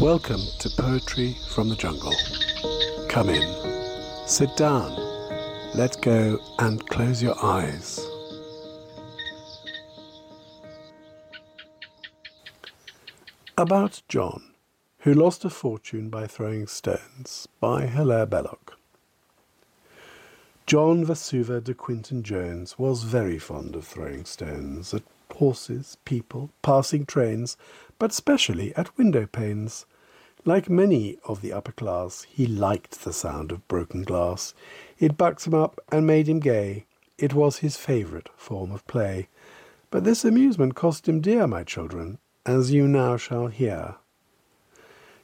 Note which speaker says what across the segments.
Speaker 1: Welcome to Poetry from the Jungle. Come in, sit down, let go, and close your eyes. About John, who lost a fortune by throwing stones, by Hilaire Belloc. John Vavasour de Quentin Jones was very fond of throwing stones at horses, people, passing trains, but specially at window panes. Like many of the upper class, he liked the sound of broken glass. It bucked him up and made him gay. It was his favourite form of play. But this amusement cost him dear, my children, as you now shall hear.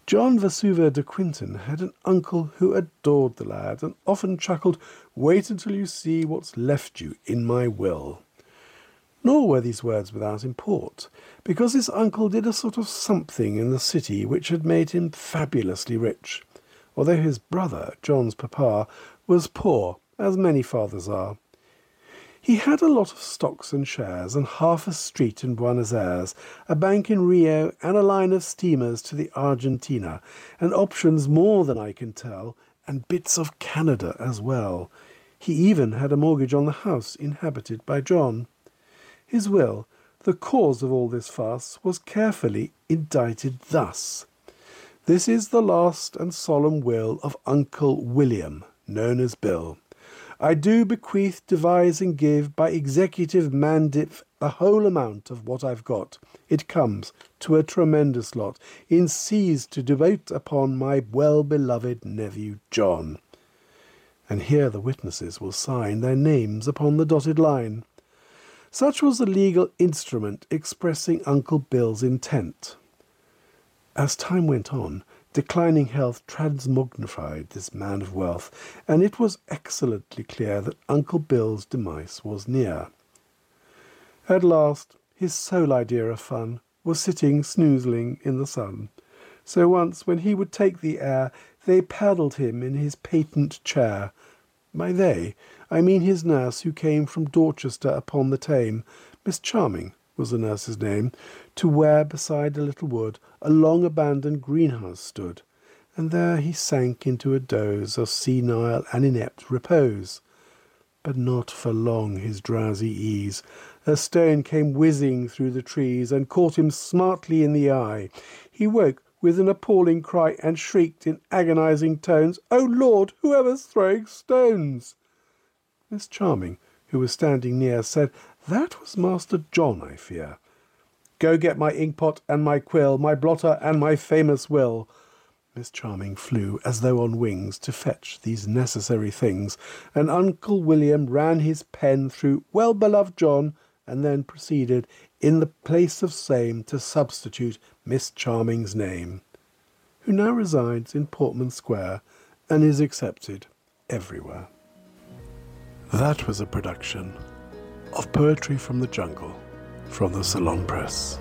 Speaker 1: John Vavasour de Quentin had an uncle who adored the lad and often chuckled, Wait until you see what's left you in my will. Nor were these words without import, because his uncle did a sort of something in the city which had made him fabulously rich, although his brother, John's papa, was poor, as many fathers are. He had a lot of stocks and shares, and half a street in Buenos Aires, a bank in Rio, and a line of steamers to the Argentina, and options more than I can tell, and bits of Canada as well. He even had a mortgage on the house inhabited by John. His will, the cause of all this fuss, was carefully indited thus. This is the last and solemn will of Uncle William, known as Bill. I do bequeath, devise, and give by executive mandate the whole amount of what I've got. It comes to a tremendous lot in seas to devote upon my well beloved nephew John. And here the witnesses will sign their names upon the dotted line. Such was the legal instrument expressing Uncle Bill's intent. As time went on, declining health transmogrified this man of wealth, and it was excellently clear that Uncle Bill's demise was near. At last, his sole idea of fun was sitting snoozling in the sun. So once, when he would take the air, they paddled him in his patent chair. By they, I mean his nurse who came from Dorchester upon the Thame, Miss Charming was the nurse's name, to where beside a little wood a long abandoned greenhouse stood, and there he sank into a doze of senile and inept repose. But not for long his drowsy ease. A stone came whizzing through the trees and caught him smartly in the eye. He woke with an appalling cry and shrieked in agonizing tones, "Oh Lord, whoever's throwing stones!" Miss Charming, who was standing near, said, That was Master John, I fear. Go get my inkpot and my quill, my blotter and my famous will. Miss Charming flew as though on wings to fetch these necessary things, and Uncle William ran his pen through well beloved John, and then proceeded in the place of same to substitute Miss Charming's name, who now resides in Portman Square and is accepted everywhere. That was a production of Poetry from the Jungle from the Salon Press.